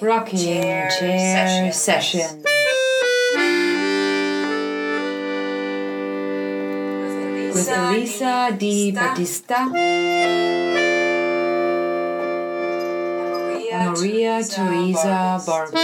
Rocking Chair, Chair Sessions. With Elisa Di Battista and Maria Teresa Barber.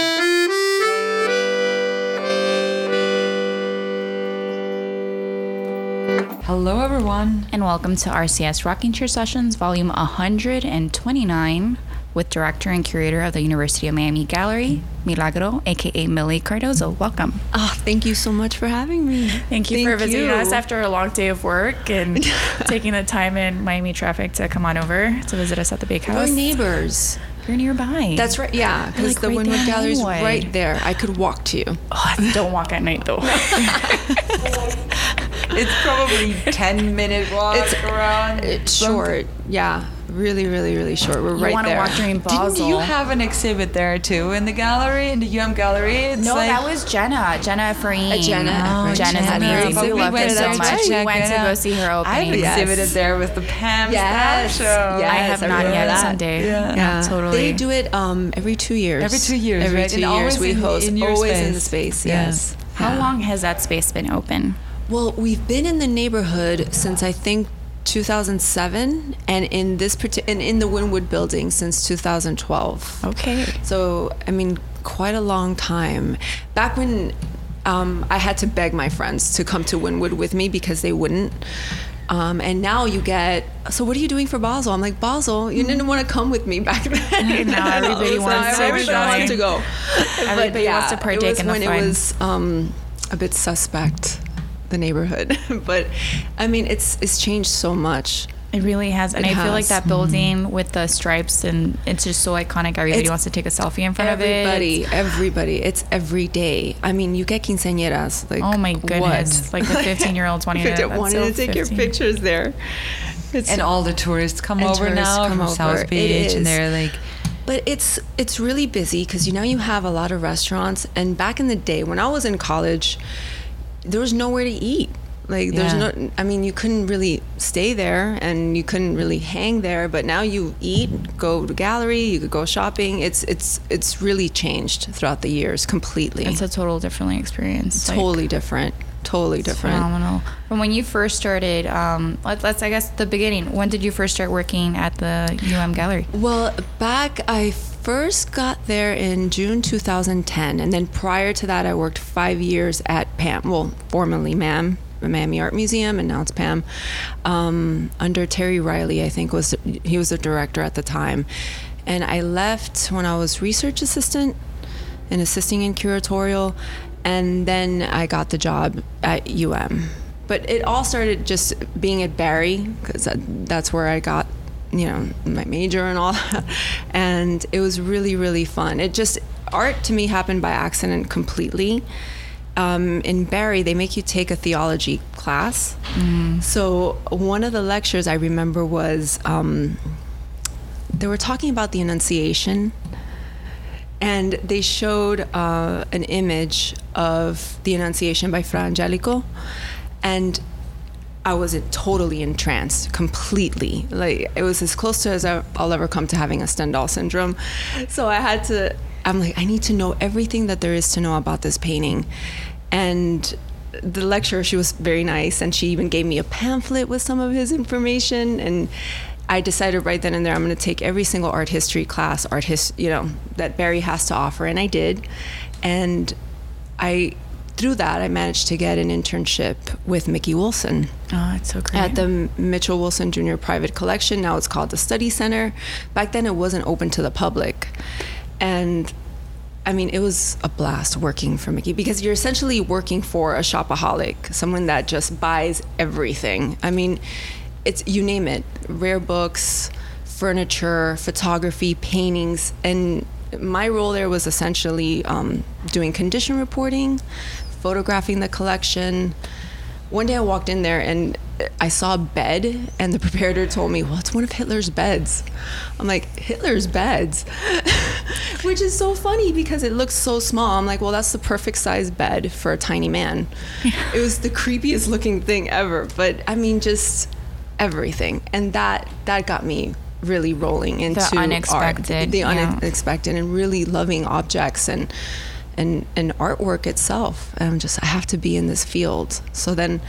Hello, everyone. And welcome to RCS Rocking Chair Sessions, volume 129, with director and curator of the University of Miami Gallery, Milagro, aka Millie Cardozo. Welcome. Oh, thank you so much for having me. Thank you Thank for visiting you. us after a long day of work and taking the time in Miami traffic to come on over to visit us at the Big We're neighbors. You're nearby. That's right. Yeah, because like, the right Wynwood there Gallery's anyway. right there. I could walk to you. Oh, don't walk at night though. It's probably 10 minute walk It's- around. It's short. Yeah, really, really, really short. We're you right want to there. walk during Basel. Didn't you have an exhibit there too in the gallery, in the UM gallery? It's No, like, that was Jenna. Jenna Efrain. Uh, Jenna Efrain. Jenna's Jenna. amazing. But We we love her so much. to We went to go see her I've opening. Yes. exhibited there with the Pam Yes. Show. Yes. I have I not yet that. someday. Yeah. Yeah, totally. They do it um, every two years. Every two years, Every right? two And years we in- host. in your always in the space. space. Yeah. Yes. How Yeah. long has that space been open? Well, we've been in the neighborhood since I think 2007, and in this parti- and in the Wynwood building since 2012. Okay. So, I mean, quite a long time. Back when um, I had to beg my friends to come to Wynwood with me because they wouldn't. Um, and now you get, so what are you doing for Basel? I'm like, Basel, you didn't want to come with me back then. Now everybody wants to everybody wants to go. Everybody But wants to partake it was in the when fun. it was um, a bit suspect, the neighborhood. but I mean, it's it's changed so much. It really has, and It I feel like has. Mm-hmm. that building with the stripes and it's just so iconic. Everybody It's wants to take a selfie in front of it. everybody. Everybody. It's every day. I mean, you get quinceañeras. Like, Oh my what? goodness! Like the 15 year olds wanting to, Wanting to so take your pictures there. It's And all the tourists come over tourists now come from over. South It Beach, and they're like, But it's it's really busy because you know you have a lot of restaurants. And back in the day, when I was in college, there was nowhere to eat. Like there's Yeah. no, I mean, you couldn't really stay there, and you couldn't really hang there. But now you eat, go to gallery, you could go shopping. It's it's it's really changed throughout the years completely. It's a total different experience. like, totally different. Totally different. phenomenal. From when you first started, um, let, let's I guess the beginning. When did you first start working at the UM Gallery? Well, back I first got there in June 2010, and then prior to that, I worked five years at PAM. Well, formerly MAM, the Miami Art Museum, and now it's PAM. Um, under Terry Riley, I think was he was the director at the time, and I left when I was research assistant and assisting in curatorial, and then I got the job at UM. But it all started just being at Barry because that's where I got, you know, my major and all that. And it was really, really fun. It just, art to me happened by accident completely. Um, in Barry, they make you take a theology class. So one of the lectures I remember was um, they were talking about the Annunciation and they showed uh, an image of the Annunciation by Fra Angelico, and I was totally entranced, completely. Like it was as close to as I'll ever come to having a Stendhal syndrome. So I had to. I'm like, I need to know everything that there is to know about this painting, and the lecturer she was very nice and she even gave me a pamphlet with some of his information and I decided right then and there I'm going to take every single art history class, art his, you know, that Barry has to offer, and I did, and I through that I managed to get an internship with Mickey Wolfson Oh, it's so great. at the Mitchell Wolfson Jr. Private Collection. Now it's called the Study Center. Back then it wasn't open to the public, and I mean, it was a blast working for Mickey because you're essentially working for a shopaholic, someone that just buys everything. I mean, it's you name it rare books, furniture, photography, paintings. And my role there was essentially um, doing condition reporting, photographing the collection. One day I walked in there and I saw a bed, and the preparator told me, Well, it's one of Hitler's beds. I'm like, Hitler's beds? Which is so funny because it looks so small. I'm like, Well, that's the perfect size bed for a tiny man. it was the creepiest looking thing ever. But I mean, just everything. And that, that got me really rolling into art. unexpected, the yeah. unexpected, and really loving objects and and and artwork itself. I'm just I have to be in this field. So then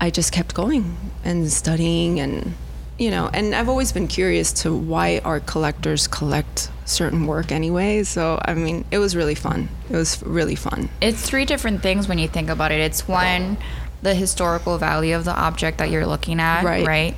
I just kept going and studying and you know, and I've always been curious to why art collectors collect certain work anyway. So I mean, it was really fun. It was really fun. It's three different things when you think about it. It's one, the historical value of the object that you're looking at, Right. right?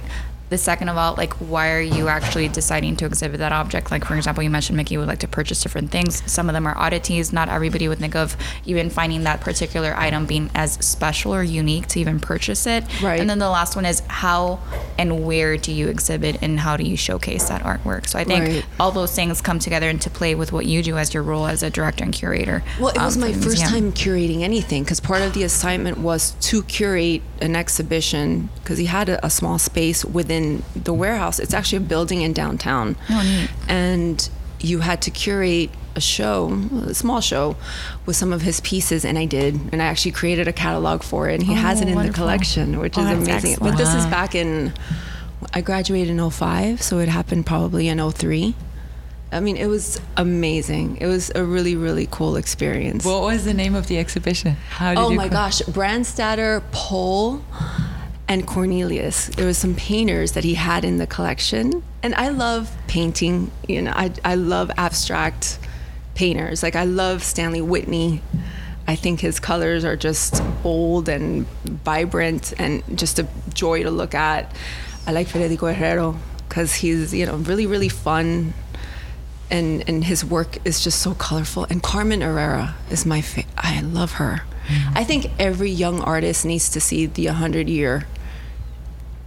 The second of all, like, why are you actually deciding to exhibit that object? Like, for example, you mentioned Mickey would like to purchase different things. Some of them are oddities. Not everybody would think of even finding that particular item being as special or unique to even purchase it. Right. And then the last one is how and where do you exhibit and how do you showcase that artwork? So I think Right. all those things come together into play with what you do as your role as a director and curator. Well, it was um, my first time curating anything because part of the assignment was to curate an exhibition because he had a, a small space within the warehouse. It's actually a building in downtown. Oh, neat. And you had to curate a show, a small show, with some of his pieces, and I did. And I actually created a catalog for it, and he oh, has Oh, it in wonderful. the collection, which Oh, is amazing. excellent. But this is back in, I graduated in 05, so it happened probably in 03. I mean, it was amazing. It was a really, really cool experience. What was the name of the exhibition? How did Oh my gosh, Brandstatter, Pole, and Cornelius. There was some painters that he had in the collection, and I love painting. You know, I I love abstract painters. Like I love Stanley Whitney. I think his colors are just bold and vibrant and just a joy to look at. I like Federico Herrero because he's you know really really fun and and his work is just so colorful. And Carmen Herrera is my fa- I love her. Mm-hmm. I think every young artist needs to see the 100 year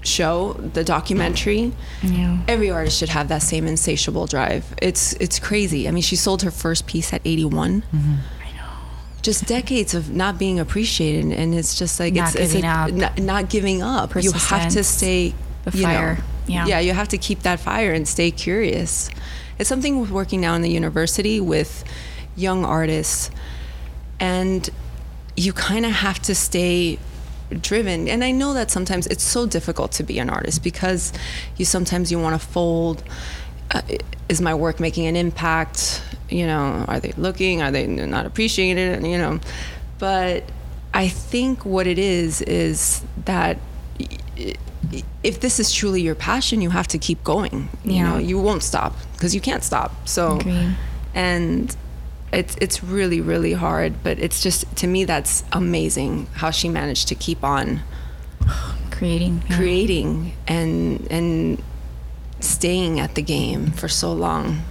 show, the documentary. Yeah. Every artist should have that same insatiable drive. It's it's crazy. I mean, she sold her first piece at 81. Mm-hmm. Just decades of not being appreciated, and it's just like Not it's, it's giving a- up. Not, not giving up. You have to stay. The you know, fire. Yeah. yeah, you have to keep that fire and stay curious. It's something with working now in the university with young artists, and you kind of have to stay driven. And I know that sometimes it's so difficult to be an artist because you sometimes you want to fold. Uh, is my work making an impact? You know, are they looking? Are they not appreciating it? You know, but I think what it is is that if this is truly your passion, you have to keep going. You Yeah. know, you won't stop because you can't stop. So, Agreed. and it's it's really really hard, but it's just to me that's amazing how she managed to keep on Creating. yeah. creating and and staying at the game for so long.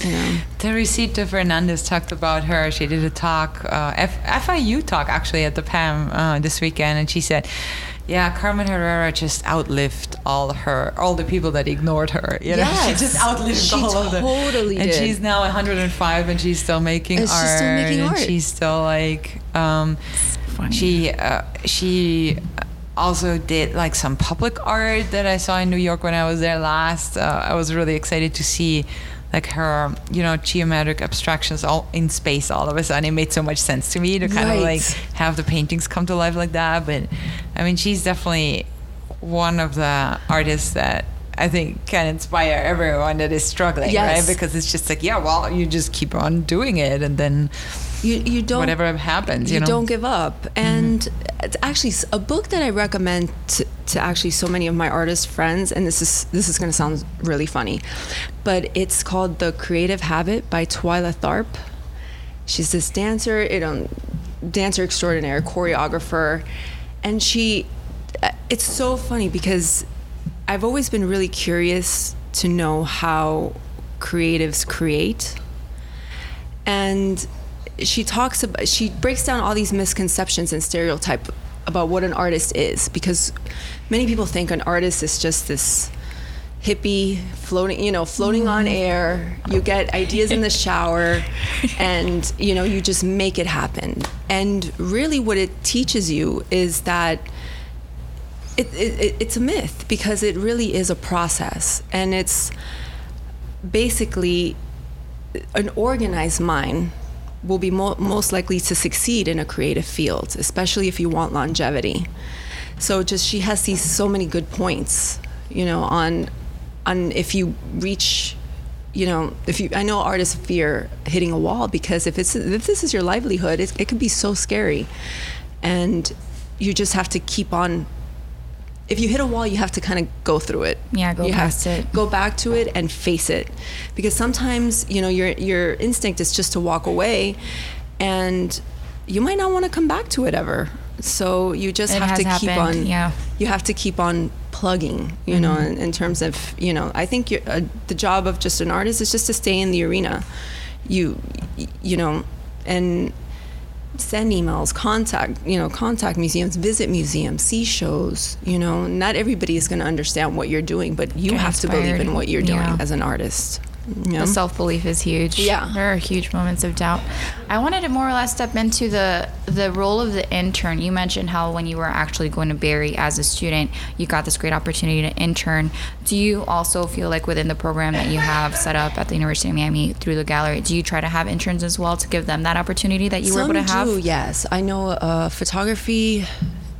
You know. Teresita Fernandez talked about her. She did a talk, uh, F- FIU talk actually at the PAM uh, this weekend, and she said, "Yeah, Carmen Herrera just outlived all her, all the people that ignored her. You know, she just outlived She all of them. totally and did. she's now 105, and she's still making And art. she's still making art. she's still like, um, funny. she, uh, she." Also did like some public art that I saw in New York when I was there last. Uh, I was really excited to see like her, you know, geometric abstractions all in space all of a sudden. It made so much sense to me to kind of like have the paintings come to life like that. But I mean, she's definitely one of the artists that I think can inspire everyone that is struggling, Yes. right? Because it's just like, yeah, well, you just keep on doing it, and then You you don't whatever happens, you, you know. don't give up. Mm-hmm. And it's actually a book that I recommend to, to actually so many of my artist friends. And this is this is going to sound really funny, but it's called The Creative Habit by Twyla Tharp. She's this dancer, you know, dancer extraordinaire, choreographer, and she. Uh, It's so funny because I've always been really curious to know how creatives create. And she talks about she breaks down all these misconceptions and stereotype about what an artist is because many people think an artist is just this hippie floating you know floating on air. You get ideas in the shower and you know you just make it happen. And really what it teaches you is that it, it, it- it's a myth because it really is a process and it's basically an organized mind will be mo- most likely to succeed in a creative field, especially if you want longevity. So just she has these so many good points, you know, on on if you reach you know if you i know artists fear hitting a wall because if it's if this is your livelihood it, it could be so scary and you just have to keep on if you hit a wall you have to kind of go through it Yeah, go you past have, it. go back to it and face it because sometimes you know your your instinct is just to walk away and you might not want to come back to it ever so you just It have to keep on yeah. you have to keep on plugging you know Mm-hmm. in, in terms of you know i think you're, uh, the job of just an artist is just to stay in the arena you you know and send emails contact you know contact museums visit museums see shows you know. Not everybody is going to understand what you're doing but you Get have to believe in what you're doing Yeah. as an artist know? The self belief is huge. Yeah. there are huge moments of doubt. I wanted to more or less step into the the role of the intern. You mentioned how when you were actually going to Barry as a student, you got this great opportunity to intern. Do you also feel like within the program that you have set up at the University of Miami through the gallery, do you try to have interns as well to give them that opportunity that you Some were able to have? do, yes. I know a photography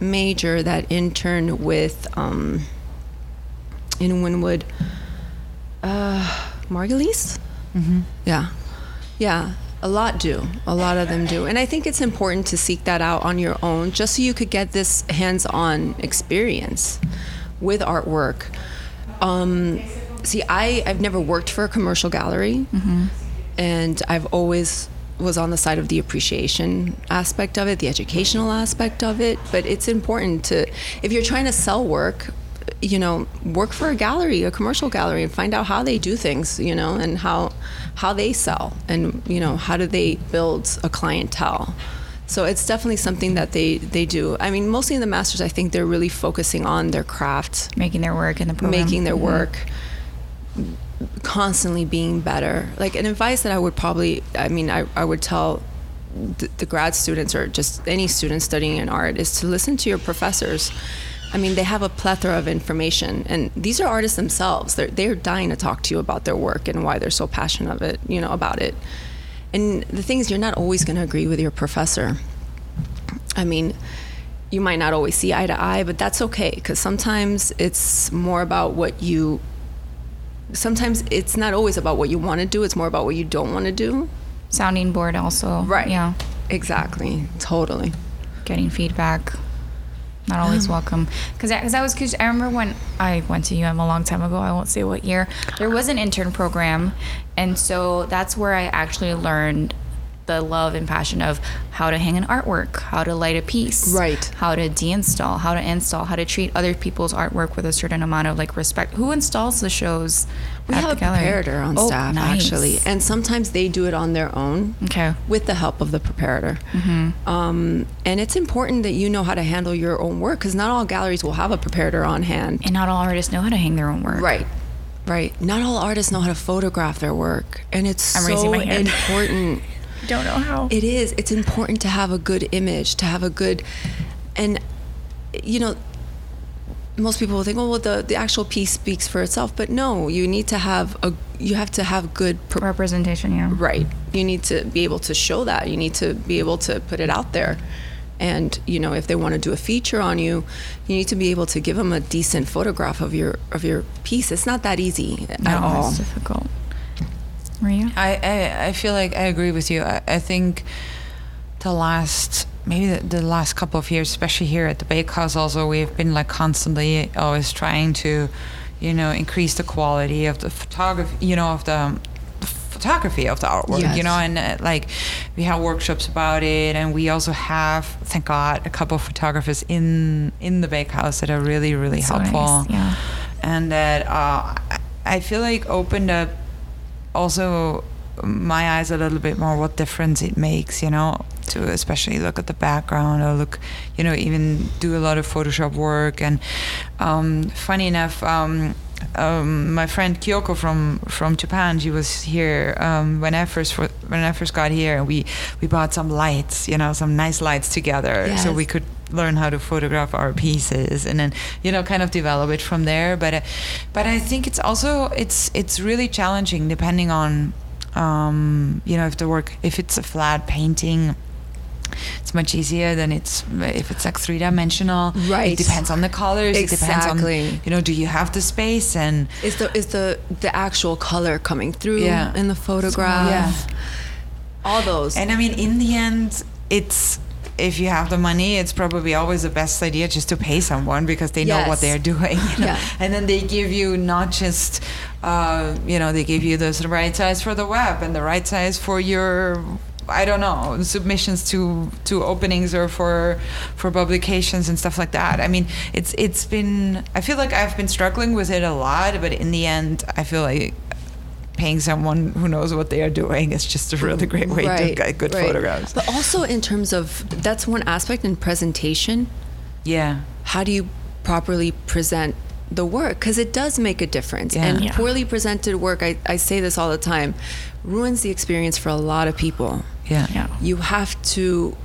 major that interned with um, in Wynwood, uh, Margulies. Mm-hmm. Yeah, yeah. A lot do. A lot of them do, and I think it's important to seek that out on your own, just so you could get this hands-on experience with artwork. Um, see, I I've never worked for a commercial gallery, and I've always was on the side of the appreciation aspect of it, the educational aspect of it. But it's important to, if you're trying to sell work, you know, work for a gallery, a commercial gallery, and find out how they do things, you know, and how how they sell, and you know, how do they build a clientele. So it's definitely something that they they do. I mean, mostly in the masters, I think they're really focusing on their craft, Making their work in the program. making their Mhm. work constantly being better like an advice that i would probably i mean i, I would tell the, the grad students or just any students studying in art is to listen to your professors i mean they have a plethora of information and these are artists themselves they're, they're dying to talk to you about their work and why they're so passionate of it you know about it and the thing is you're not always going to agree with your professor i mean you might not always see eye to eye but that's okay because sometimes it's more about what you sometimes it's not always about what you want to do it's more about what you don't want to do Sounding board also. Right. Yeah. exactly totally getting feedback not always welcome. Because because I was cause I remember when I went to UM a long time ago I won't say what year there was an intern program and so that's where I actually learned the love and passion of how to hang an artwork how to light a piece Right. how to deinstall how to install how to treat other people's artwork with a certain amount of like respect who installs the shows we at have the a gallery? preparator on Oh, staff nice. actually and sometimes they do it on their own okay with the help of the preparator um, and it's important that you know how to handle your own work because not all galleries will have a preparator on hand and not all artists know how to hang their own work Right. Right. Not all artists know how to photograph their work. And it's I'm so my hand. important. Don't know how it is. It's important to have a good image, to have a good and you know, most people will think, oh well the, the actual piece speaks for itself. But no, you need to have a you have to have good pro- representation yeah right. You need to be able to show that. You need to be able to put it out there. And you know, if they want to do a feature on you, you need to be able to give them a decent photograph of your of your piece. It's not that easy at no, all. it's difficult Maria I, I, I feel like I agree with you. I, I think the last maybe the, the last couple of years, especially here at the Bakehouse, also we've been like constantly always trying to, you know, increase the quality of the photography, you know, of the, the photography of the artwork, Yes. you know, and uh, like we have workshops about it, and we also have, thank God, a couple of photographers in in the Bakehouse that are really really That's so nice, helpful yeah. and that uh, I- I feel like opened up also my eyes a little bit more what difference it makes, you know, to especially look at the background or look, you know, even do a lot of Photoshop work. And um, funny enough, um, um, my friend Kyoko from from Japan, she was here um, when I first when I first got here, and we we bought some lights, you know, some nice lights together, so we could learn how to photograph our pieces and then you know kind of develop it from there but uh, but i think it's also it's it's really challenging depending on um you know if the work if it's a flat painting it's much easier than it's if it's like three dimensional. Right. It depends on the colors. It depends Exactly. on you know, do you have the space and Is the is the the actual color coming through Yeah. in the photograph? Yeah. All those. And I mean, in the end, it's if you have the money, it's probably always the best idea just to pay someone because they know what they're doing. you know? Yeah. And then they give you not just, uh, you know, they give you the right size for the web and the right size for your. I don't know submissions to to openings or for for publications and stuff like that. I mean, it's it's been. I feel like I've been struggling with it a lot, but in the end, I feel like paying someone who knows what they are doing is just a really great way to get good right. photographs. But also in terms of that's one aspect in presentation. Yeah. How do you properly present the work? Because it does make a difference. Yeah. And Yeah. poorly presented work, I, I say this all the time, ruins the experience for a lot of people. Yeah. Yeah. You have to,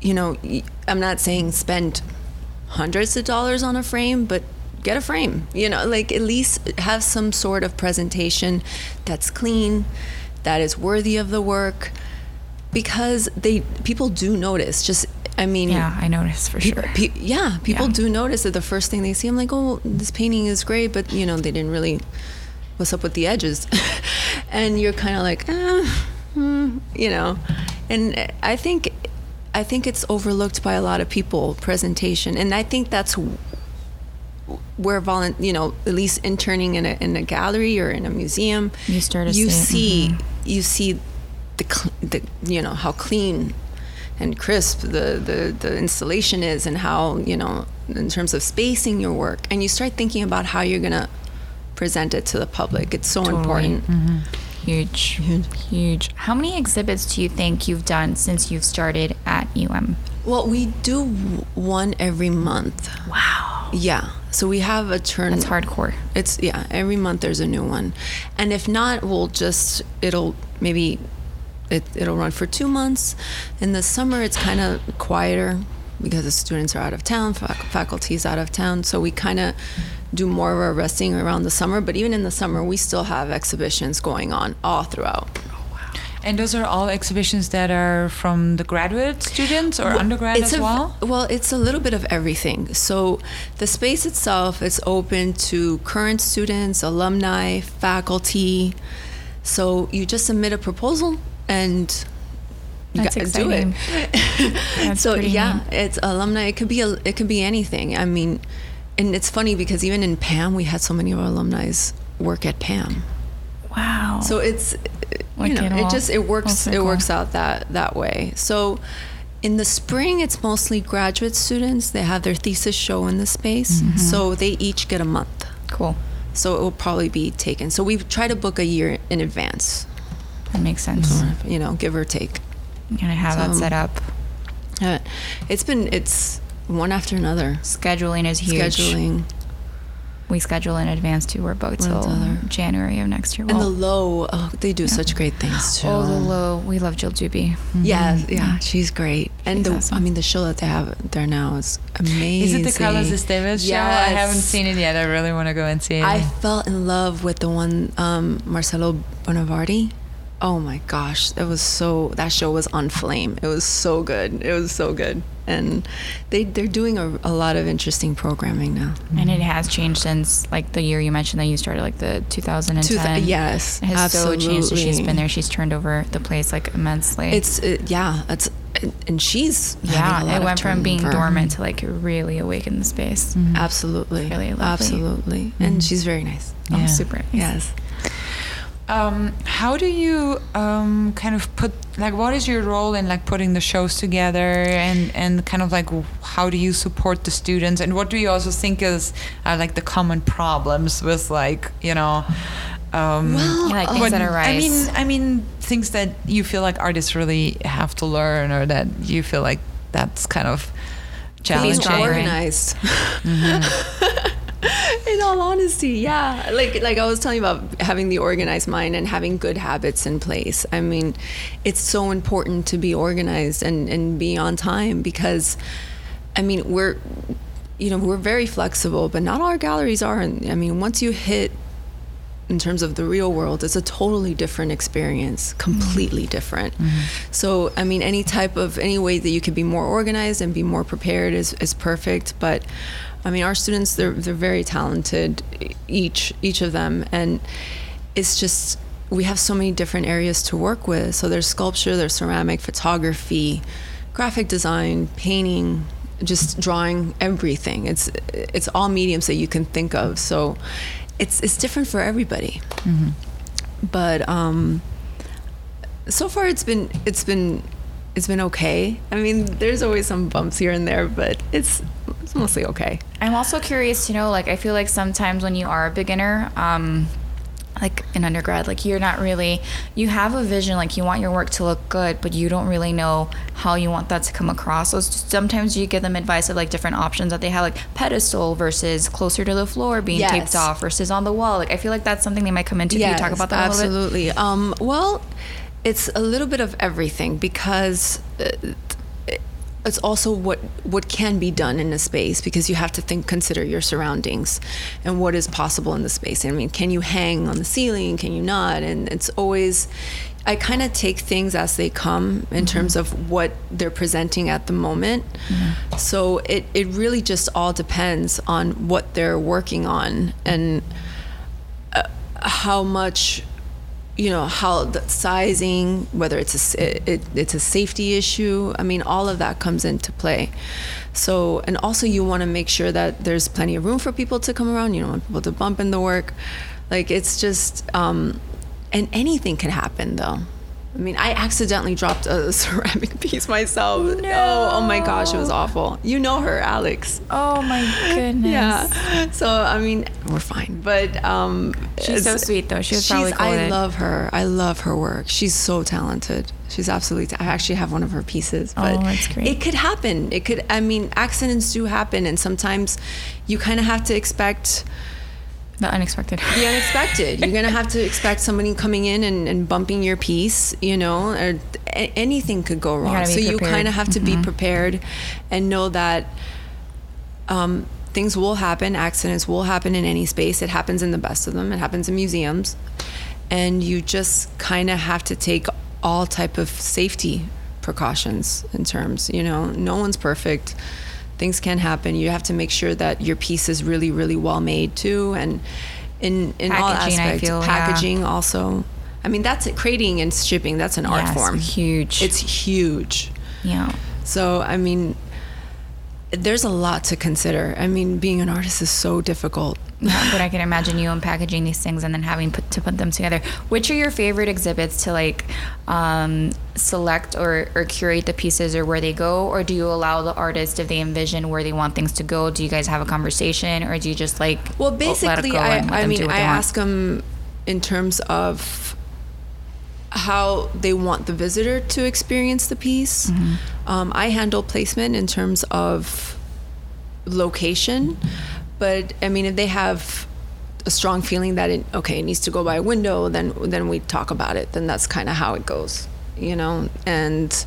you know, I'm not saying spend hundreds of dollars on a frame, but get a frame. You know, like at least have some sort of presentation that's clean, that is worthy of the work, because they people do notice. Just, I mean, Yeah, I notice for sure. Pe- yeah, people Yeah. do notice that the first thing they see, I'm like, oh, this painting is great, but you know, they didn't really. What's up with the edges? and you're kind of like, eh, you know, and I think, I think it's overlooked by a lot of people presentation, and I think that's where volun, you know, at least interning in a in a gallery or in a museum, You start to you see see, you see the, cl- the you know how clean and crisp the, the the installation is and how you know in terms of spacing your work and you start thinking about how you're gonna present it to the public it's so Totally. important Huge. Huge. How many exhibits do you think you've done since you've started at UM? well we do one every month Wow. yeah so we have a turn It's hardcore. It's yeah, every month there's a new one. And if not, we'll just it'll maybe it it'll run for 2 months. In the summer it's kind of quieter because the students are out of town, fac- faculty's out of town, so we kind of do more of our resting around the summer, but even in the summer we still have exhibitions going on all throughout. And those are all exhibitions that are from the graduate students or undergrad It's as a- well? Well, it's a little bit of everything. So the space itself is open to current students, alumni, faculty. So you just submit a proposal and you That's gotta do it. That's so yeah, neat. it's alumni. It could be a, it could be anything. I mean, and it's funny because even in PAM, we had so many of our alumni work at PAM. Wow. So it's Like you know, it it just it works it works out that that way. So in the spring it's mostly graduate students. They have their thesis show in the space. Mm-hmm. So they each get a month. cool. So it will probably be taken. So we try to book a year in advance, That makes sense. you know, give or take. I'm gonna have that set up. Uh, it's been it's one after another. Scheduling is huge. Scheduling We schedule in advance too. We're booked till. January of next year. and the Lowe. Oh, they do such great things too. oh, the Lowe. We love Jill Deupi. Yeah, yeah, she's great. And She's the, awesome. I mean, the show that they have there now is amazing. Is it the Carlos Estevez show? I haven't seen it yet. I really want to go and see it. I fell in love with the one um, Marcelo Bonevardi. Oh my gosh, that was so. That show was on flame. It was so good. It was so good, and they they're doing a, a lot of interesting programming now. And it has changed since like the year you mentioned that you started, like the 2010. Two thou- yes, it has so changed. since She's absolutely. been there. She's turned over the place like immensely. It's it, yeah, it's and she's having a yeah. lot It of went from being turnover. dormant to like really awaken the space. Mm-hmm. Absolutely, Really lovely. absolutely, and mm-hmm. she's very nice. Oh, Yeah. super. nice. Yes. Um, how do you um, kind of put like what is your role in like putting the shows together and and kind of like how do you support the students and what do you also think is uh, like the common problems with like you know um, Well, Yeah, like things what- that I mean, I mean things that you feel like artists really have to learn, or that you feel like that's kind of being challenging. organized. In all honesty, yeah. Like like I was telling you about having the organized mind and having good habits in place. I mean, it's so important to be organized and, and be on time because I mean we're you know, we're very flexible, but not all our galleries are. And I mean, once you hit in terms of the real world it's a totally different experience mm-hmm. completely different mm-hmm. so i mean any type of any way that you could be more organized and be more prepared is, is perfect but i mean our students they're, they're very talented each each of them and it's just we have so many different areas to work with so there's sculpture there's ceramic photography graphic design painting just drawing everything it's it's all mediums that you can think of so it's it's different for everybody. Mm-hmm. But um, so far it's been it's been it's been okay. I mean, there's always some bumps here and there, but it's it's mostly okay. I'm also curious to know, like, I feel like sometimes when you are a beginner, um, like in undergrad like you're not really you have a vision like you want your work to look good but you don't really know how you want that to come across. So sometimes you give them advice of like different options that they have like pedestal versus closer to the floor being yes. taped off versus on the wall. Like i feel like that's something they might come into. Yes, Can you talk about that absolutely. Um, well it's a little bit of everything because uh, it's also what what can be done in a space because you have to think consider your surroundings and what is possible in the space. I mean, can you hang on the ceiling? Can you not? And it's always I kind of take things as they come in mm-hmm. terms of what they're presenting at the moment. Mm-hmm. So it it really just all depends on what they're working on and uh, how much you know how the sizing whether it's a it, it's a safety issue i mean all of that comes into play. So and also you want to make sure that there's plenty of room for people to come around you don't want people to bump in the work. Like it's just um and anything can happen though I mean, I accidentally dropped a ceramic piece myself. No. Oh, oh my gosh, it was awful. You know her, Alex. Oh my goodness. yeah. So I mean, we're fine, but um, she's so sweet though. She was probably. Cool I love her. I love her work. She's so talented. She's absolutely. T- I actually have one of her pieces, but oh, that's great. it could happen. It could. I mean, accidents do happen, and sometimes you kind of have to expect the unexpected. The unexpected. You're gonna have to expect somebody coming in and, and bumping your piece, you know, or a- anything could go wrong. You so prepared. you kind of have to mm-hmm. be prepared and know that um, things will happen. Accidents will happen in any space. It happens in the best of them. It happens in museums, and you just kind of have to take all type of safety precautions in terms. You know, no one's perfect things can happen. You have to make sure that your piece is really, really well made too, and in in all aspects, feel, packaging yeah. also. I mean, that's it. Creating and shipping. That's an yes, art form. Huge. It's huge. Yeah. So I mean, there's a lot to consider. I mean, being an artist is so difficult. Yeah, but I can imagine you unpackaging these things and then having put, to put them together. Which are your favorite exhibits to like um, select or, or curate the pieces or where they go? Or do you allow the artist, if they envision where they want things to go, do you guys have a conversation or do you just like well, basically, I, I mean, I ask them in terms of how they want the visitor to experience the piece. Mm-hmm. Um, I handle placement in terms of location, but I mean, if they have a strong feeling that it okay it needs to go by a window, then then we talk about it. Then that's kind of how it goes, you know, and.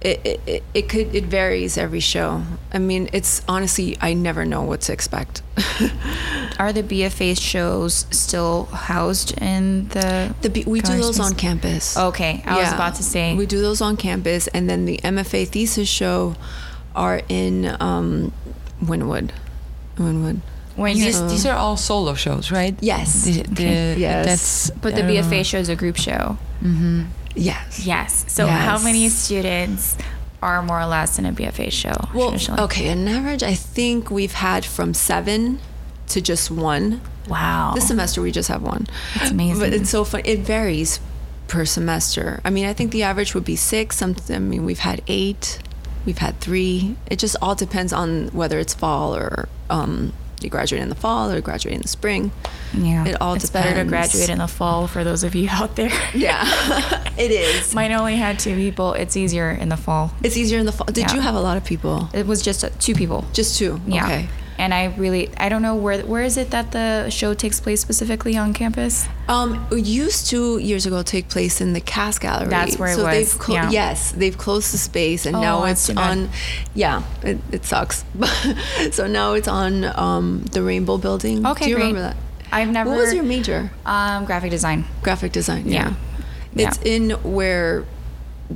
It, it, it could it varies every show. I mean, it's honestly I never know what to expect. Are the BFA shows still housed in the? The B, we do those space? on campus. Okay, I yeah. was about to say we do those on campus, and then the MFA thesis show are in um, Wynwood. Wynwood. When these, these are all solo shows, right? Yes. The, the, yes. That's, but the BFA uh, show is a group show. Mm-hmm. Yes. Yes. So yes. how many students are more or less in a BFA show? Well, okay, on average, I think we've had from seven to just one. Wow. This semester we just have one. It's amazing. But it's so fun. It varies per semester. I mean, I think the average would be six. Some, I mean, we've had eight. We've had three. It just all depends on whether it's fall or um, you graduate in the fall or graduate in the spring. Yeah, it all it's depends. better to graduate in the fall for those of you out there. Yeah, it is. Mine only had two people. It's easier in the fall. It's easier in the fall. Did yeah. you have a lot of people? It was just two people. Just two. Yeah. Okay and I really I don't know where where is it that the show takes place specifically on campus? Um, it used to years ago take place in the Cass Gallery. That's where so it was. They've clo- yeah. Yes, they've closed the space, and oh, now it's on. Yeah, it, it sucks. so now it's on um, the Rainbow Building. Okay, Do you great. remember that? I've never. What was your major? Um, graphic design. Graphic design. Yeah. Yeah. It's in where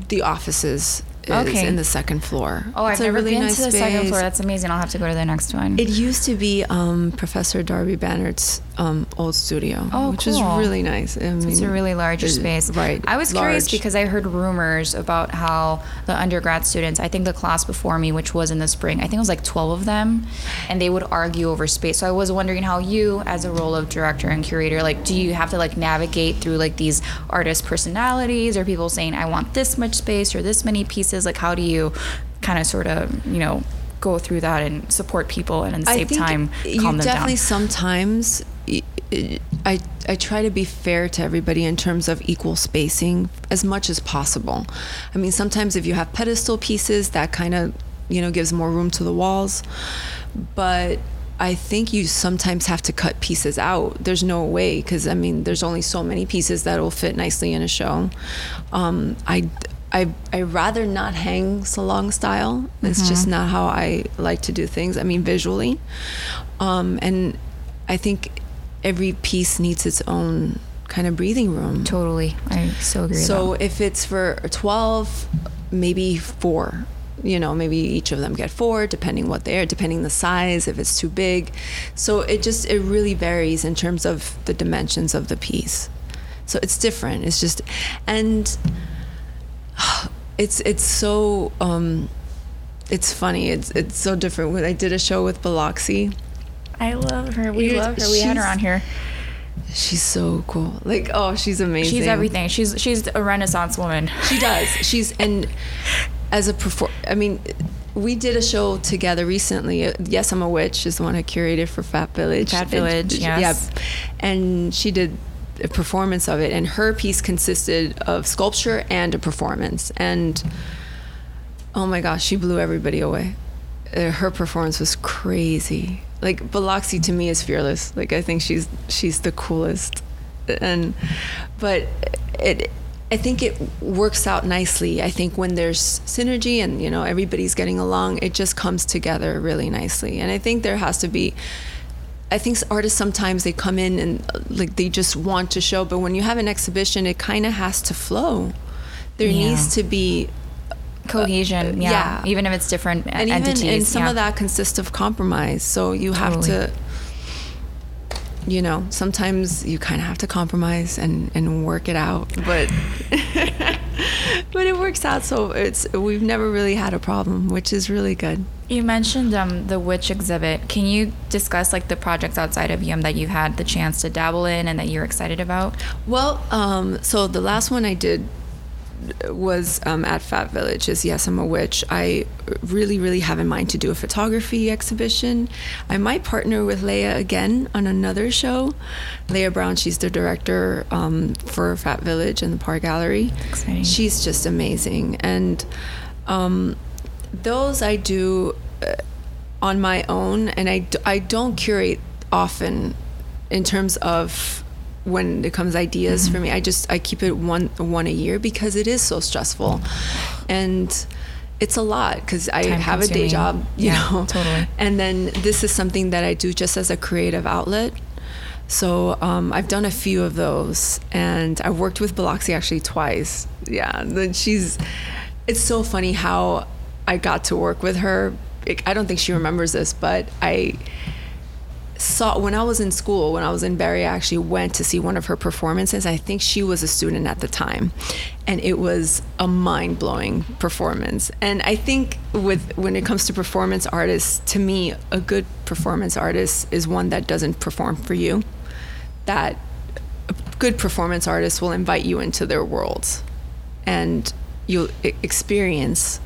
the offices is Okay. in the second floor. Oh, I've It's a never really been nice to the second floor. That's amazing. I'll have to go to the next one. It used to be um, Professor Darby Bannard's um, old studio, Oh, which is really nice. I it's a really larger space. Right. I was curious because I heard rumors about how the undergrad students, I think the class before me, which was in the spring, I think it was like 12 of them, and they would argue over space. So I was wondering how you, as a role of director and curator, like, do you have to like navigate through like these artist personalities or people saying, I want this much space or this many pieces? Like, how do you kind of sort of, you know, go through that and support people and at the same time you calm them definitely down? sometimes I, I try to be fair to everybody in terms of equal spacing as much as possible. I mean, sometimes if you have pedestal pieces, that kind of you know gives more room to the walls, but I think you sometimes have to cut pieces out. There's no way because I mean, there's only so many pieces that will fit nicely in a show. Um, I. I I rather not hang salon style. It's just not how I like to do things. I mean, visually, um, and I think every piece needs its own kind of breathing room. Totally. I so agree So if it's for 12, maybe four. You know, maybe each of them get four, depending what they are, depending the size, if it's too big. So it just it really varies in terms of the dimensions of the piece. So it's different. It's just, and it's it's so um, it's funny. It's it's so different. When I did a show with Biloxi, I love her. We love her. We had her on here. she's so cool. Like oh, she's amazing. She's everything. She's she's a renaissance woman. She does. She's and as a perform. I mean, we did a show together recently. Yes, I'm a witch is the one I curated for Fat Village. Fat And- Village, yes. Yeah, and she did performance of it, and her piece consisted of sculpture and a performance. And oh my gosh, she blew everybody away. Uh, her performance was crazy. Like Biloxi to me is fearless. Like I think she's she's the coolest, and but it. I think it works out nicely. I think when there's synergy and you know everybody's getting along, it just comes together really nicely. And I think there has to be. I think artists sometimes they come in and uh, like they just want to show, but when you have an exhibition, it kind of has to flow. There Yeah. needs to be Cohesion. yeah. yeah. Even if it's different and entities. even and some yeah. of that consists of compromise so you have Totally. to you know sometimes you kind of have to compromise and and work it out but but it works out so it's we've never really had a problem which is really good You mentioned um, the witch exhibit. Can you discuss like the projects outside of UM that you've had the chance to dabble in and that you're excited about? well um so the last one i did was um, at Fat Village is Yes, I'm a Witch. I really, really have in mind to do a photography exhibition. I might partner with Leia again on another show. Leia Brown, she's the director um, for Fat Village and the Park Gallery. Exciting. She's just amazing. And um, those I do uh, on my own, and I, d- I don't curate often in terms of when it comes ideas for me i just i keep it one one a year because it is so stressful and it's a lot because i Time have a day job you Yeah, know totally. and then this is something that i do just as a creative outlet so um, I've done a few of those, and I worked with Biloxi actually twice. Yeah, then she's. It's so funny how I got to work with her. I don't think she remembers this, but I saw when I was in school, when I was in Barry, I actually went to see one of her performances. I think she was a student at the time, and it was a mind blowing performance. And I think with when it comes to performance artists, to me, a good performance artist is one that doesn't perform for you. That a good performance artist will invite you into their worlds, and you'll experience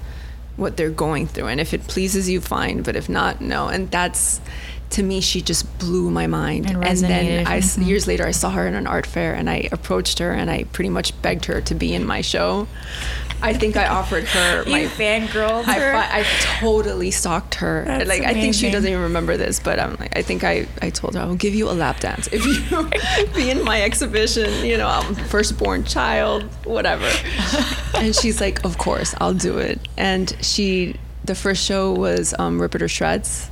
what they're going through. And if it pleases you, fine. But if not, no. And that's to me, she just blew my mind. And then resonated. I, Mhm. years later, I saw her in an art fair, and I approached her, and I pretty much begged her to be in my show. I think I offered her my you fangirled I, her. fi- I totally stalked her. That's like I think she doesn't even remember this, but I'm like I think I, I told her I'll give you a lap dance if you be in my exhibition. You know, I'm firstborn child, whatever. and she's like, of course, I'll do it. And she, the first show was um, Rip It or Shreds.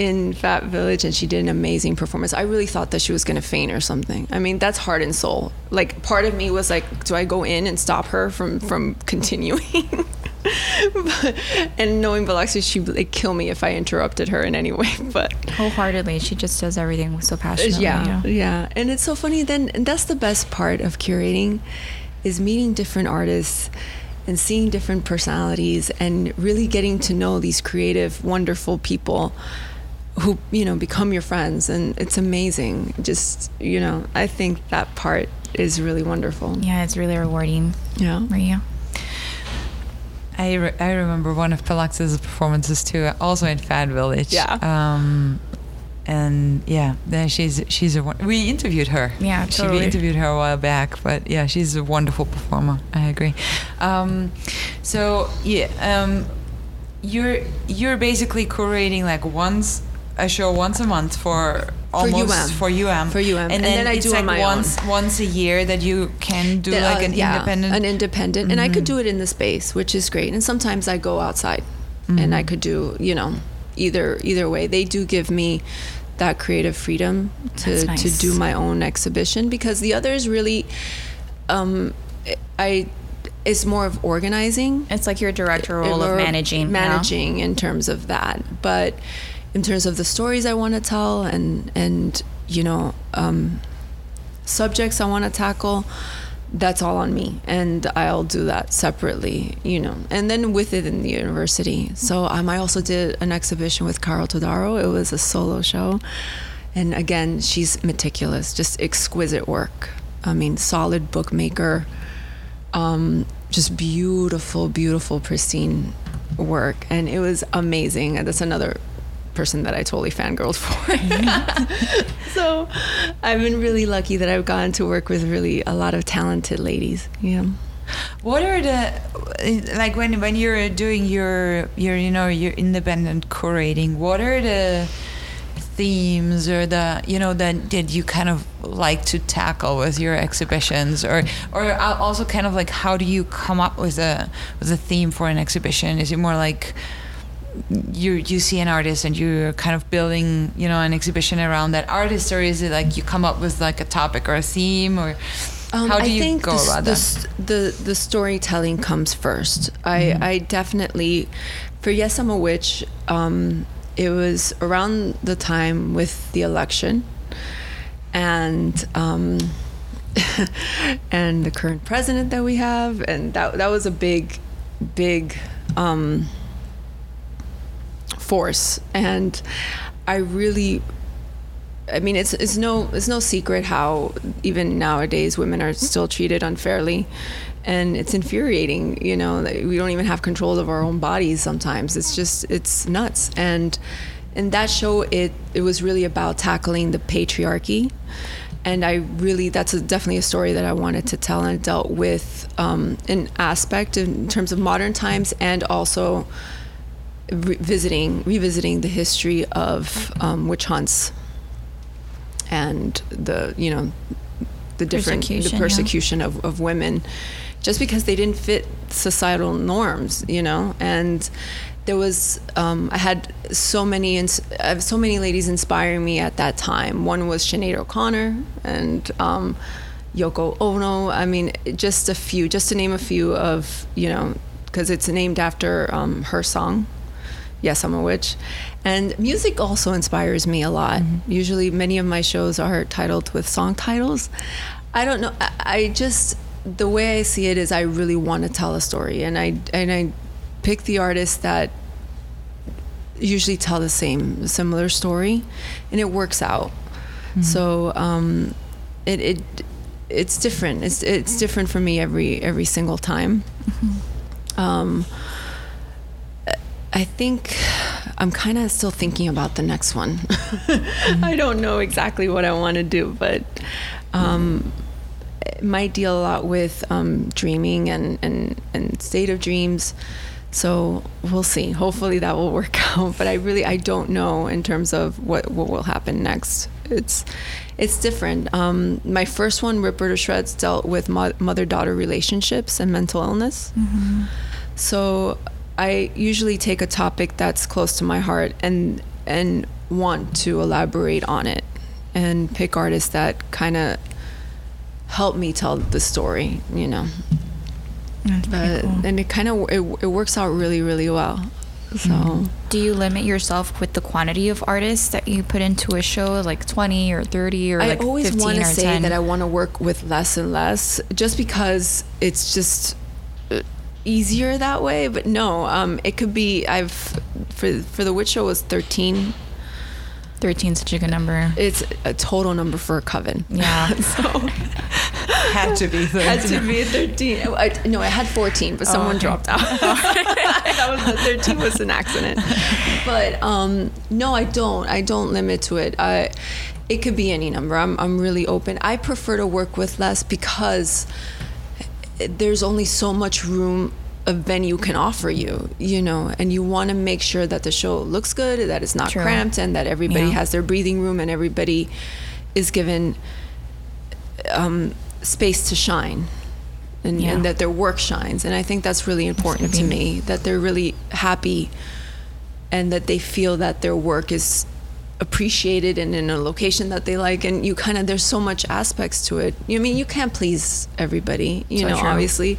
In Fat Village, and she did an amazing performance. I really thought that she was gonna faint or something. I mean, that's heart and soul. Like part of me was like, do I go in and stop her from from continuing? but, and knowing Biloxi, she'd like kill me if I interrupted her in any way. But Wholeheartedly, she just does everything so passionately. yeah, yeah, and it's so funny. Then and that's the best part of curating, is meeting different artists and seeing different personalities and really getting to know these creative, wonderful people who you know become your friends, and it's amazing. Just you know, I think that part is really wonderful. Yeah, it's really rewarding, Yeah. Maria. I, re- I remember one of Palax's performances too, also in Fat Village. Yeah. Um, and yeah, then she's she's a won- we interviewed her. Yeah, She- totally. we interviewed her a while back, but yeah, she's a wonderful performer. I agree. Um, so yeah, um, you're you're basically curating like once a show once a month for almost UM. for UM For UM. and, And then, then I do like my once own. once a year that you can do That, like uh, an yeah, independent an independent. And i could do it in the space which is great. And sometimes i go outside and i could do you know either either way. They do give me that creative freedom to That's to do my own exhibition because the others really um i it's more of organizing. It's like your director role of managing. managing in terms of that. But in terms of the stories i want to tell and and you know um, subjects i want to tackle that's all on me and i'll do that separately you know and then within the university. So um, i also did an exhibition with carol todaro. It was a solo show and again she's meticulous just exquisite work. I mean solid bookmaker um, just beautiful, beautiful, pristine work, and it was amazing. And that's another person that I totally fangirled for. so I've been really lucky that I've gotten to work with really a lot of talented ladies. Yeah. What are the like when when you're doing your your you know your independent curating? What are the themes or the you know that that you kind of like to tackle with your exhibitions or or also kind of like how do you come up with a with a theme for an exhibition? Is it more like you you see an artist and you're kind of building you know an exhibition around that artist or is it like you come up with like a topic or a theme or how do Um, I you think go the, about the, that? the the storytelling comes 1st I Mm-hmm. I definitely for Yes I'm a Witch. Um, it was around the time with the election, and um, and the current president that we have, and that that was a big, big. Um, force and i really I mean, it's it's no it's no secret how even nowadays women are still treated unfairly, and it's infuriating. You know, we don't even have control of our own bodies sometimes. It's just it's nuts. And in that show, it it was really about tackling the patriarchy, and I really that's a, definitely a story that I wanted to tell and dealt with um, an aspect in terms of modern times and also revisiting revisiting the history of um, witch hunts and the you know the different Persecution, the yeah. of, of women just because they didn't fit societal norms you know and there was um, I had so many ins- so many ladies inspiring me at that time. One was Sinead O'Connor and um, Yoko Ono. I mean, just a few, just to name a few of you know, because it's named after um, her song. Yes, I'm a witch. And music also inspires me a lot. Usually, many of my shows are titled with song titles. I don't know. I, I just the way I see it is I really want to tell a story, and I and I pick the artists that usually tell the same similar story, and it works out. So um, it it it's different. It's it's different for me every every single time. Um, I think I'm kind of still thinking about the next one. I don't know exactly what I want to do, but um, it might deal a lot with um, dreaming and, and, and state of dreams. So we'll see. Hopefully that will work out. But I really I don't know in terms of what, what will happen next. It's it's different. Um, my first one, Ripper to Shreds, dealt with mo- mother-daughter relationships and mental illness. So I usually take a topic that's close to my heart and and want to elaborate on it and pick artists that kind of help me tell the story, you know. Uh, cool. And it kind of it, it works out really really well. So Do you limit yourself with the quantity of artists that you put into a show, like 20 or 30 or I like always want to say 10? that I want to work with less and less, just because it's just easier that way. But no, um, it could be. I've for for the witch show was thirteen. 13 such a good number. It's a total number for a coven. Yeah. so Had to be. 13. had to be 13. Oh, I, no, I had 14, but someone okay. dropped out. that was the 13 was an accident. But um, no, I don't. I don't limit to it. I, it could be any number. I'm, I'm really open. I prefer to work with less because there's only so much room a venue can offer you, you know, and you want to make sure that the show looks good, that it's not True. cramped, and that everybody Yeah. has their breathing room and everybody is given um, space to shine and, Yeah. and that their work shines. And I think that's really important to me that they're really happy and that they feel that their work is appreciated and in a location that they like and you kind of there's so much aspects to it you I mean you can't please everybody you So know true. obviously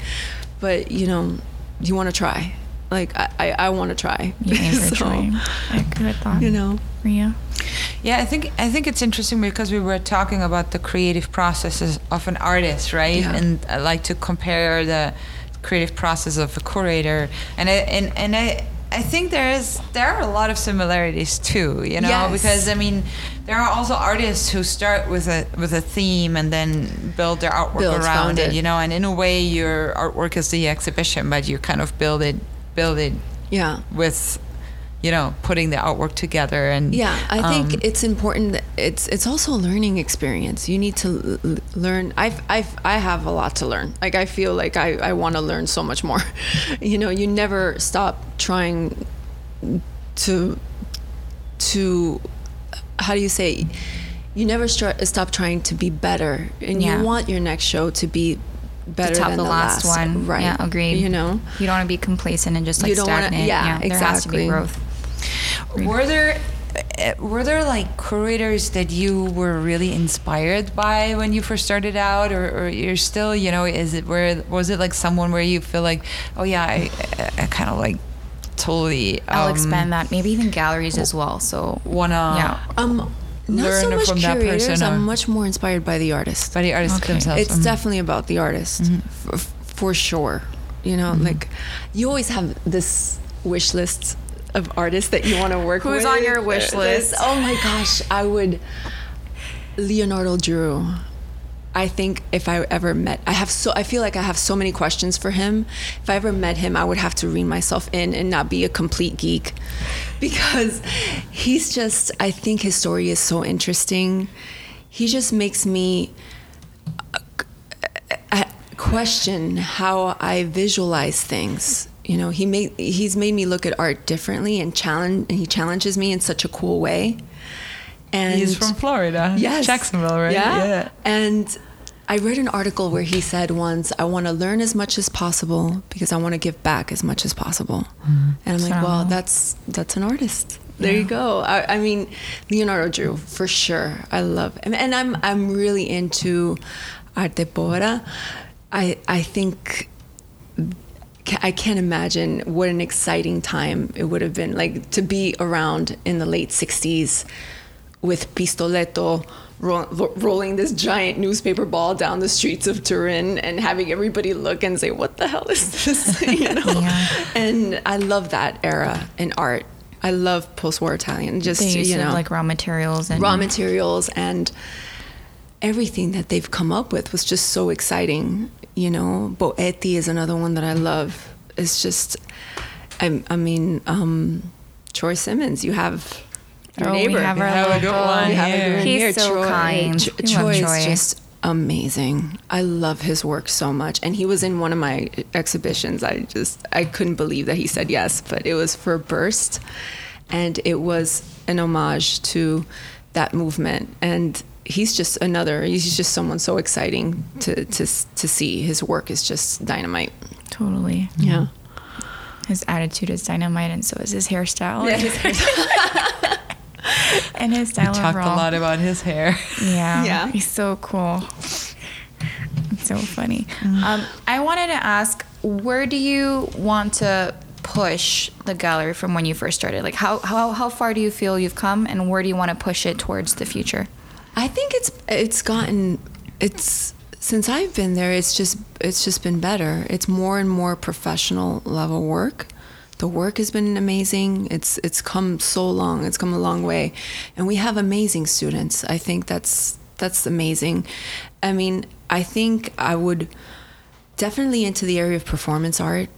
but you know you want to try like i i, I want to try You aim for So, trying. I agree with that. you know Maria? Yeah, I think I think it's interesting because we were talking about the creative processes of an artist, right? Yeah. And I like to compare the creative process of a curator, and I, and and I. I think there is there are a lot of similarities too, you know, Yes. because I mean, there are also artists who start with a with a theme and then build their artwork Build around it. you know, and in a way your artwork is the exhibition, but you kind of build it build it yeah with, you know, putting the artwork together and Yeah, I think um, it's important. That it's it's also a learning experience. You need to l- learn. I've I've I have a lot to learn. Like I feel like I I want to learn so much more. you know, you never stop trying to to how do you say you never stop trying to be better and Yeah. you want your next show to be better to top than the, last, one. right Yeah, agreed. you know you don't want to be complacent and just like You don't wanna- stagnant. yeah, There has to be exactly. growth. Were there uh, were there like curators that you were really inspired by when you first started out, or, or you're still, you know, is it where was it like someone where you feel like, oh yeah, I, I, I kind of like totally. I'll um, expand that. Maybe even galleries as well. So Wanna Yeah. um not so much from that curators person, i'm much more inspired by the artist by the artists Okay. themselves. it's Mhm. definitely about the artist f- for sure you know Mm-hmm. like you always have this wish list of artists that you want to work with Who's on your wish list? oh my gosh i would leonardo drew. I think if i ever met i have so i feel like i have so many questions for him. If i ever met him i would have to rein myself in and not be a complete geek because he's just i think his story is so interesting. He just makes me uh, uh, uh, question how I visualize things. You know, he made he's made me look at art differently and challenge and he challenges me in such a cool way. And He's from Florida. yes, Jacksonville, right? Yeah. And I read an article where he said once, "I want to learn as much as possible because I want to give back as much as possible." Mm-hmm. And I'm like, well, that's that's an artist. There you go. I, I mean, Leonardo Drew for sure. I love, and, and I'm I'm really into arte povera. I I think I can't imagine what an exciting time it would have been like to be around in the late 60s with Pistoletto ro- ro- rolling this giant newspaper ball down the streets of Turin and having everybody look and say, What the hell is this? you know? Yeah. And I love that era in art. I love post war Italian. Just, you know, like raw materials and raw materials and everything that they've come up with was just so exciting. You know, Boetti is another one that I love. It's just, I, I mean, um, Troy Simmons. You have your Oh, we neighbor. have our have a good one You have a good one He's here. so Troy. kind. Tr- Troy Troy. is just amazing. I love his work so much, and he was in one of my exhibitions. I just I couldn't believe that he said yes, but it was for Burst, and it was an homage to that movement. And he's just another. He's just someone so exciting to to to see. His work is just dynamite. Totally. Yeah. His attitude is dynamite, and so is his hairstyle. Yeah. and his style we Talked a lot about his hair. Yeah. Yeah. He's so cool. It's so funny. Mm. Um, I wanted to ask, where do you want to push the gallery from when you first started? Like, how, how, how far do you feel you've come, and where do you want to push it towards the future? I think it's it's gotten it's since I've been there it's just it's just been better. It's more and more professional level work. The work has been amazing. It's it's come so long. It's come a long way. And we have amazing students. I think that's that's amazing. I mean, I think I would definitely into the area of performance art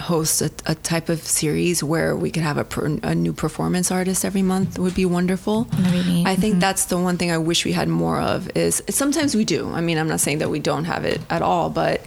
host a, a type of series where we could have a, per, a new performance artist every month would be wonderful. Be. I think Mhm. that's the one thing I wish we had more of is sometimes we do. I mean, I'm not saying that we don't have it at all, but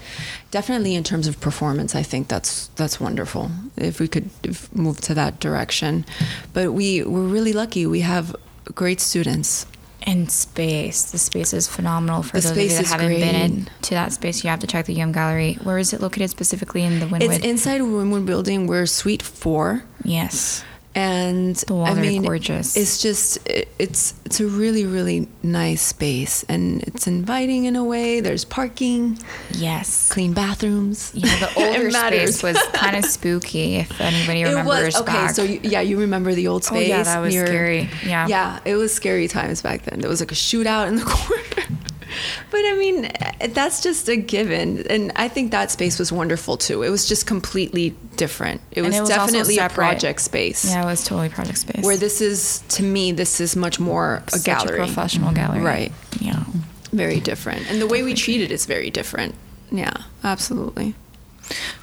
definitely in terms of performance, I think that's that's wonderful if we could move to that direction. But we we're really lucky. We have great students. And space. The space is phenomenal for The those of you that haven't great. been in to that space. You have to check the UM Gallery. Where is it located specifically in the Wynwood? It's inside Wynwood Building. We're Suite Four. yes. And The walls I mean, gorgeous. It's just it, it's it's a really really nice space, and it's inviting in a way. There's parking, Yes. clean bathrooms. Yeah, the older space was kind of spooky. If anybody remembers It was okay. back. So you, yeah, you remember the old Oh, space? yeah, that was scary. Yeah. yeah, it was scary times back then. There was like a shootout in the corner. But I mean, that's just a given, and I think that space was wonderful too. It was just completely different. It was, it was definitely a project space. yeah, it was totally project space. Where this is, to me, this is much more a Such gallery. professional gallery. Right. Yeah. very different and the way we treat it is very different yeah absolutely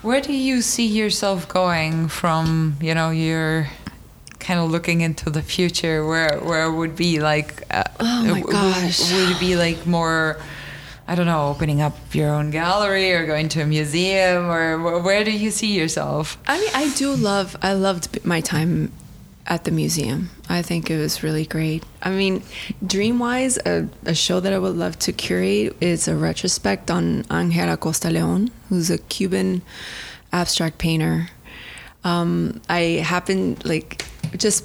Where do you see yourself going from, you know, you're kind of looking into the future where where would be like uh, Oh my gosh. would it be like more I don't know, opening up your own gallery or going to a museum or where do you see yourself? i mean i do love i loved my time at the museum i think it was really great i mean dreamwise a, a show that i would love to curate is a retrospect on Ángel Acosta León who's a cuban abstract painter um, i happened like just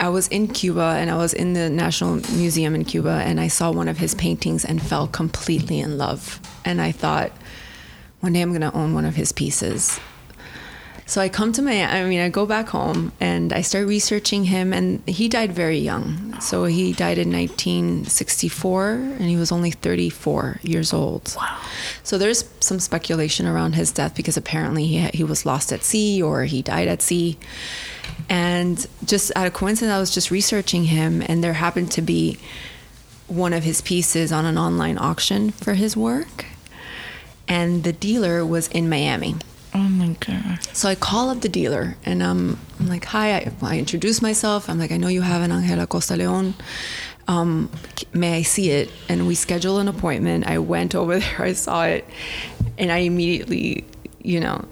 I was in Cuba and I was in the National Museum in Cuba and I saw one of his paintings and fell completely in love. And I thought, one day I'm going to own one of his pieces. So I come to my, I mean, I go back home and I start researching him, and he died very young. So he died in 1964, and he was only 34 years old. Wow. So there's some speculation around his death because apparently he, he was lost at sea or he died at sea. And just out of coincidence, I was just researching him, and there happened to be one of his pieces on an online auction for his work. And the dealer was in Miami. Oh my god. So I call up the dealer and um, I'm like, hi, I, I introduce myself. I'm like, I know you have an Ángel Acosta León. Um, may I see it? And we schedule an appointment. I went over there, I saw it, and I immediately, you know,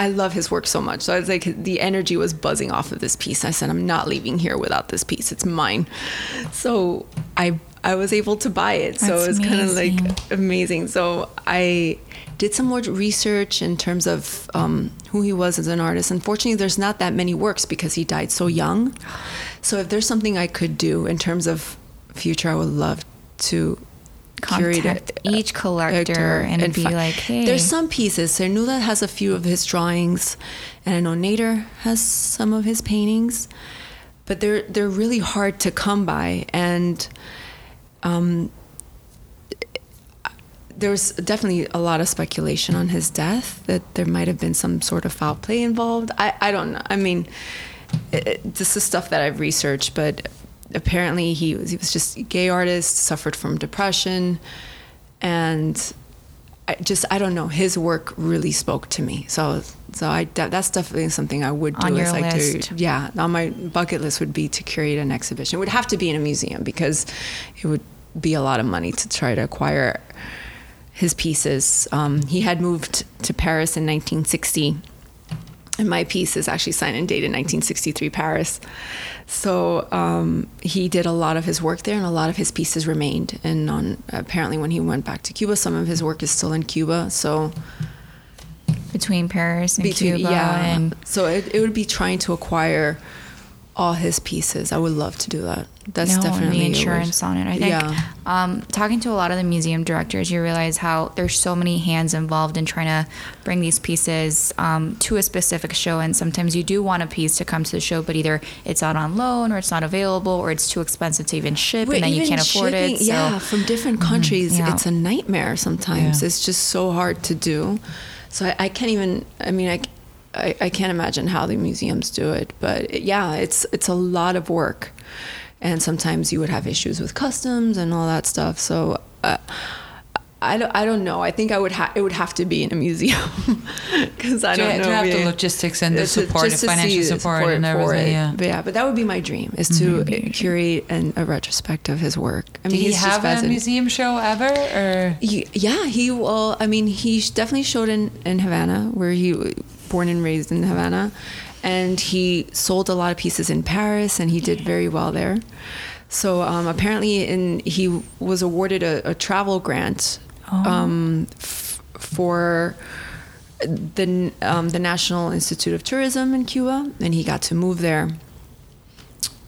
I love his work so much. So I was like, the energy was buzzing off of this piece. I said, I'm not leaving here without this piece. It's mine. So I I was able to buy it. So That's it was kind of like amazing. So I did some more research in terms of um, who he was as an artist. Unfortunately, there's not that many works because he died so young. So if there's something I could do in terms of future, I would love to curate each collector and be fi- like, hey. There's some pieces. Cernuda has a few of his drawings, and I know Nader has some of his paintings, but they're they're really hard to come by. And um, there's definitely a lot of speculation on his death that there might have been some sort of foul play involved. I, I don't know. I mean, it, it- this is stuff that I've researched, but apparently he was he was just a gay artist, suffered from depression, and I just I don't know. His work really spoke to me. So so I that's definitely something I would do. On your like list. to yeah on my bucket list would be to curate an exhibition. It would have to be in a museum because it would be a lot of money to try to acquire his pieces. Um, he had moved to Paris in 1960, and my piece is actually signed and dated 1963 Paris. So um, he did a lot of his work there, and a lot of his pieces remained. And on apparently, when he went back to Cuba, some of his work is still in Cuba. So between Paris and Cuba yeah, and so it, it would be trying to acquire all his pieces. I would love to do that. That's no, definitely the insurance on it. I think Yeah. um, talking to a lot of the museum directors, you realize how there's so many hands involved in trying to bring these pieces um, to a specific show, and sometimes you do want a piece to come to the show, but either it's out on loan, or it's not available, or it's too expensive to even ship, and then you can't afford shipping- it. So Mm-hmm. yeah, from different countries, yeah. it's a nightmare sometimes. Yeah. It's just so hard to do. So I, I can't even. I mean, I, I, I can't imagine how the museums do it. But yeah, it's it's a lot of work, and sometimes you would have issues with customs and all that stuff. So. Uh, I don't, I don't know. I think I would ha- it would have to be in a museum because I To- don't to know. have the logistics and the It's support, the financial see support and everything, it. yeah. Mm-hmm. But yeah, but that would be my dream is to curate an, a retrospect of his work. I Did he have a museum show ever, or He- yeah, he will. I mean, he definitely showed in in Havana, where he born and raised in Havana, and he sold a lot of pieces in Paris, and he did very well there. So um, apparently, in he was awarded a, a travel grant um, f- for the um, the National Institute of Tourism in Cuba, and he got to move there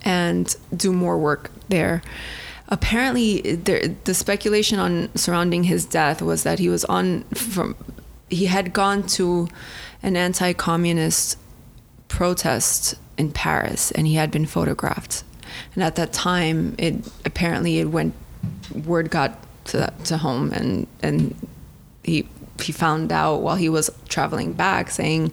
and do more work there. Apparently, there, the speculation on surrounding his death was that he was on from he had gone to an anti-communist protest in Paris, and he had been photographed. And at that time, it apparently it went word got to to home, and and he he found out while he was traveling back, saying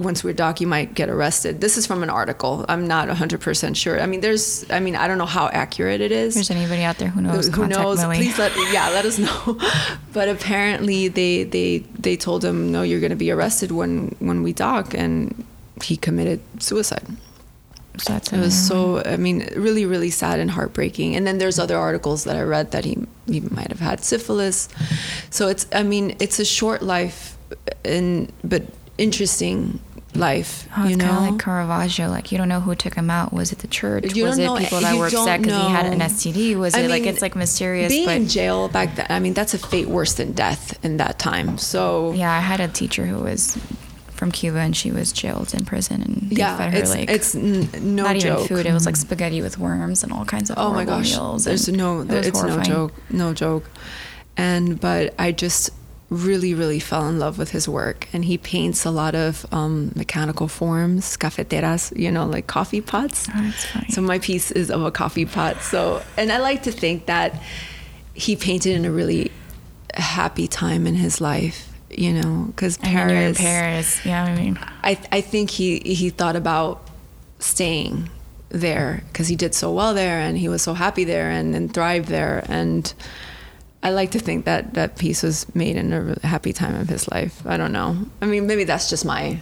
once we're dock, you might get arrested. This is from an article. I'm not 100% sure. I mean, there's, I mean, I don't know how accurate it is. if there's anybody out there who knows, Who knows? Millie. Please let, yeah, let us know. but apparently they, they, they told him, no, you're going to be arrested when, when we dock. And he committed suicide. So that's It was so, I mean, really, really sad and heartbreaking. And then there's other articles that I read that he, he might have had syphilis. So it's, I mean, it's a short life, and but interesting life. Oh, you kind know, of like Caravaggio. Like you don't know who took him out. Was it the church? You was it know- people that were upset because he had an. STD? Was I it like it's like mysterious? being but in jail back then. I mean, that's a fate worse than death in that time. So yeah, I had a teacher who was from Cuba and she was jailed in prison and yeah, fed her it's like it's n- no not joke. even food. It was like mm-hmm. spaghetti with worms and all kinds of oh my gosh, meals. there's no, it's no joke, no joke. And but I just really, really fell in love with his work, and he paints a lot of um, mechanical forms, cafeteras, you know, like coffee pots. Oh. So my piece is of a coffee pot. So, and I like to think that he painted in a really happy time in his life, you know, because And you're in Paris. Paris. Yeah, I mean, I I think he he thought about staying there because he did so well there and he was so happy there and, and thrived there and I like to think that that piece was made in a really happy time of his life. I don't know. I mean, maybe that's just my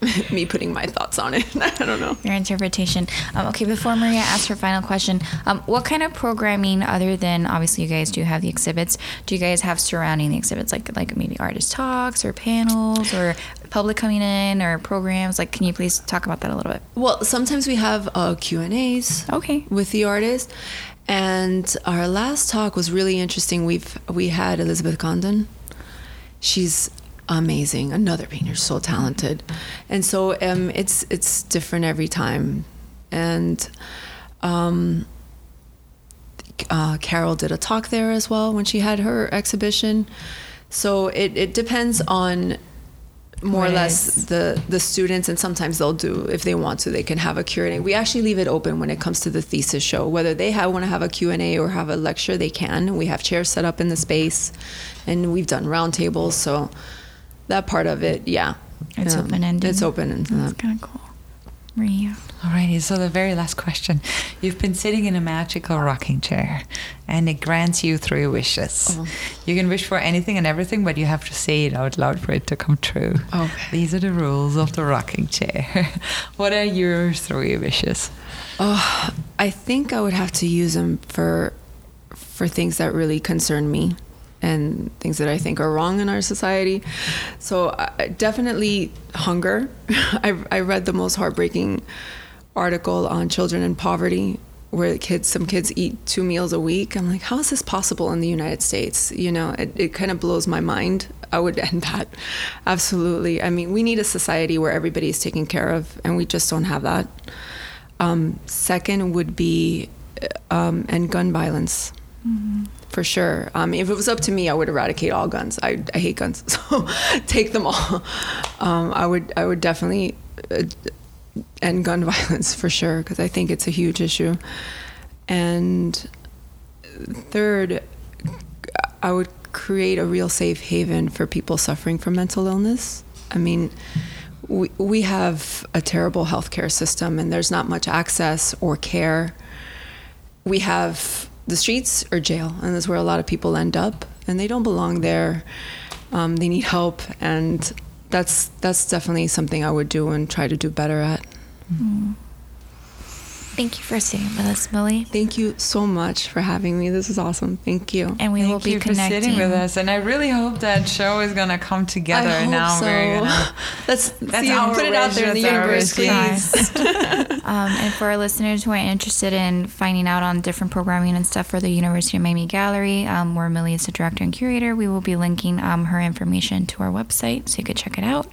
me putting my thoughts on it. I don't know. your interpretation. Um, okay, before Maria asks her final question, um, what kind of programming, other than obviously you guys do have the exhibits, do you guys have surrounding the exhibits, like like maybe artist talks or panels or public coming in or programs? Like, can you please talk about that a little bit? Well, sometimes we have uh, Q and A's. Okay. with the artist. And our last talk was really interesting. We've we had Elizabeth Condon. She's amazing. Another painter, so talented. And so um, it's it's different every time. And um, uh, Carol did a talk there as well when she had her exhibition. So it, it depends on more or less the the students and sometimes they'll do if they want to they can have a Q&A. We actually leave it open when it comes to the thesis show whether they have want to have a Q&A or have a lecture they can. We have chairs set up in the space and we've done round tables so that part of it yeah. It's Um, open-ended. It's open and That's kind of cool. Maria. Alrighty, so the very last question. You've been sitting in a magical rocking chair and it grants you three wishes. Oh. You can wish for anything and everything, but you have to say it out loud for it to come true. Okay. These are the rules of the rocking chair. what are your three wishes? Oh, I think I would have to use them for for things that really concern me and things that I think are wrong in our society. So uh, definitely hunger. I, I read the most heartbreaking article on children in poverty where kids some kids eat two meals a week i'm like how is this possible in the united states you know it, it kind of blows my mind i would end that absolutely i mean we need a society where everybody is taken care of and we just don't have that Um, second would be um, and gun violence. For sure. Um, if it was up to me, I would eradicate all guns. I, I hate guns, so take them all. Um, I would I would definitely uh, end gun violence for sure because I think it's a huge issue. And third, I would create a real safe haven for people suffering from mental illness. I mean, we, we have a terrible healthcare system and there's not much access or care. We have the streets or jail, and that's where a lot of people end up, and they don't belong there. Um, they need help, and that's that's definitely something I would do and try to do better at. Thank you for sitting with us, Millie. Thank you so much for having me. This is awesome. Thank you. And we Thank will be you for connecting sitting with us, and I really hope that show is gonna come together. I hope now so. we're gonna That's, That's see, our put it out there in the wish, universe, that's our wish. please. Um, and for our listeners who are interested in finding out on different programming and stuff for the University of Miami Gallery, um, where Millie is the director and curator, we will be linking um, her information to our website so you could check it out.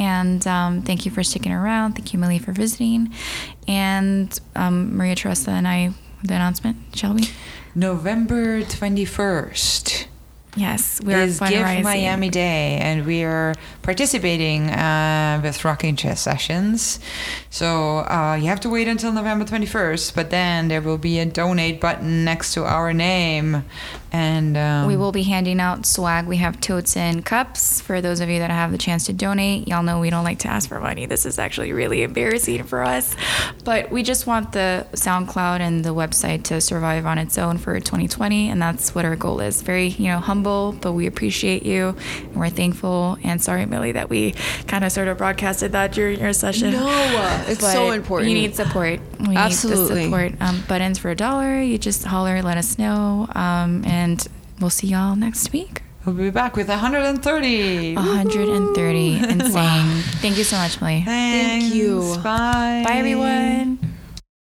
And um, thank you for sticking around. Thank you, Millie, for visiting. And um, Maria Teresa and I, the announcement, shall we? November twenty first. Yes, we are is Give. Miami Day, and we are participating uh, with Rocking Chair Sessions. So uh, you have to wait until November 21st, but then there will be a donate button next to our name. And um, We will be handing out swag. We have totes and cups for those of you that have the chance to donate. Y'all know we don't like to ask for money. This is actually really embarrassing for us. But we just want the SoundCloud and the website to survive on its own for 2020. And that's what our goal is. Very, you know, humble, but we appreciate you and we're thankful. And sorry, Millie, that we kind of sort of broadcasted that during your session. No, it's so important. You need support. We Absolutely. need the support. Um, buttons for a dollar. You just holler, let us know. Um, and we'll see y'all next week. we'll be back with 130. 130. Insane. Thank you so much, Millie. Thanks. you. Bye. Bye, everyone.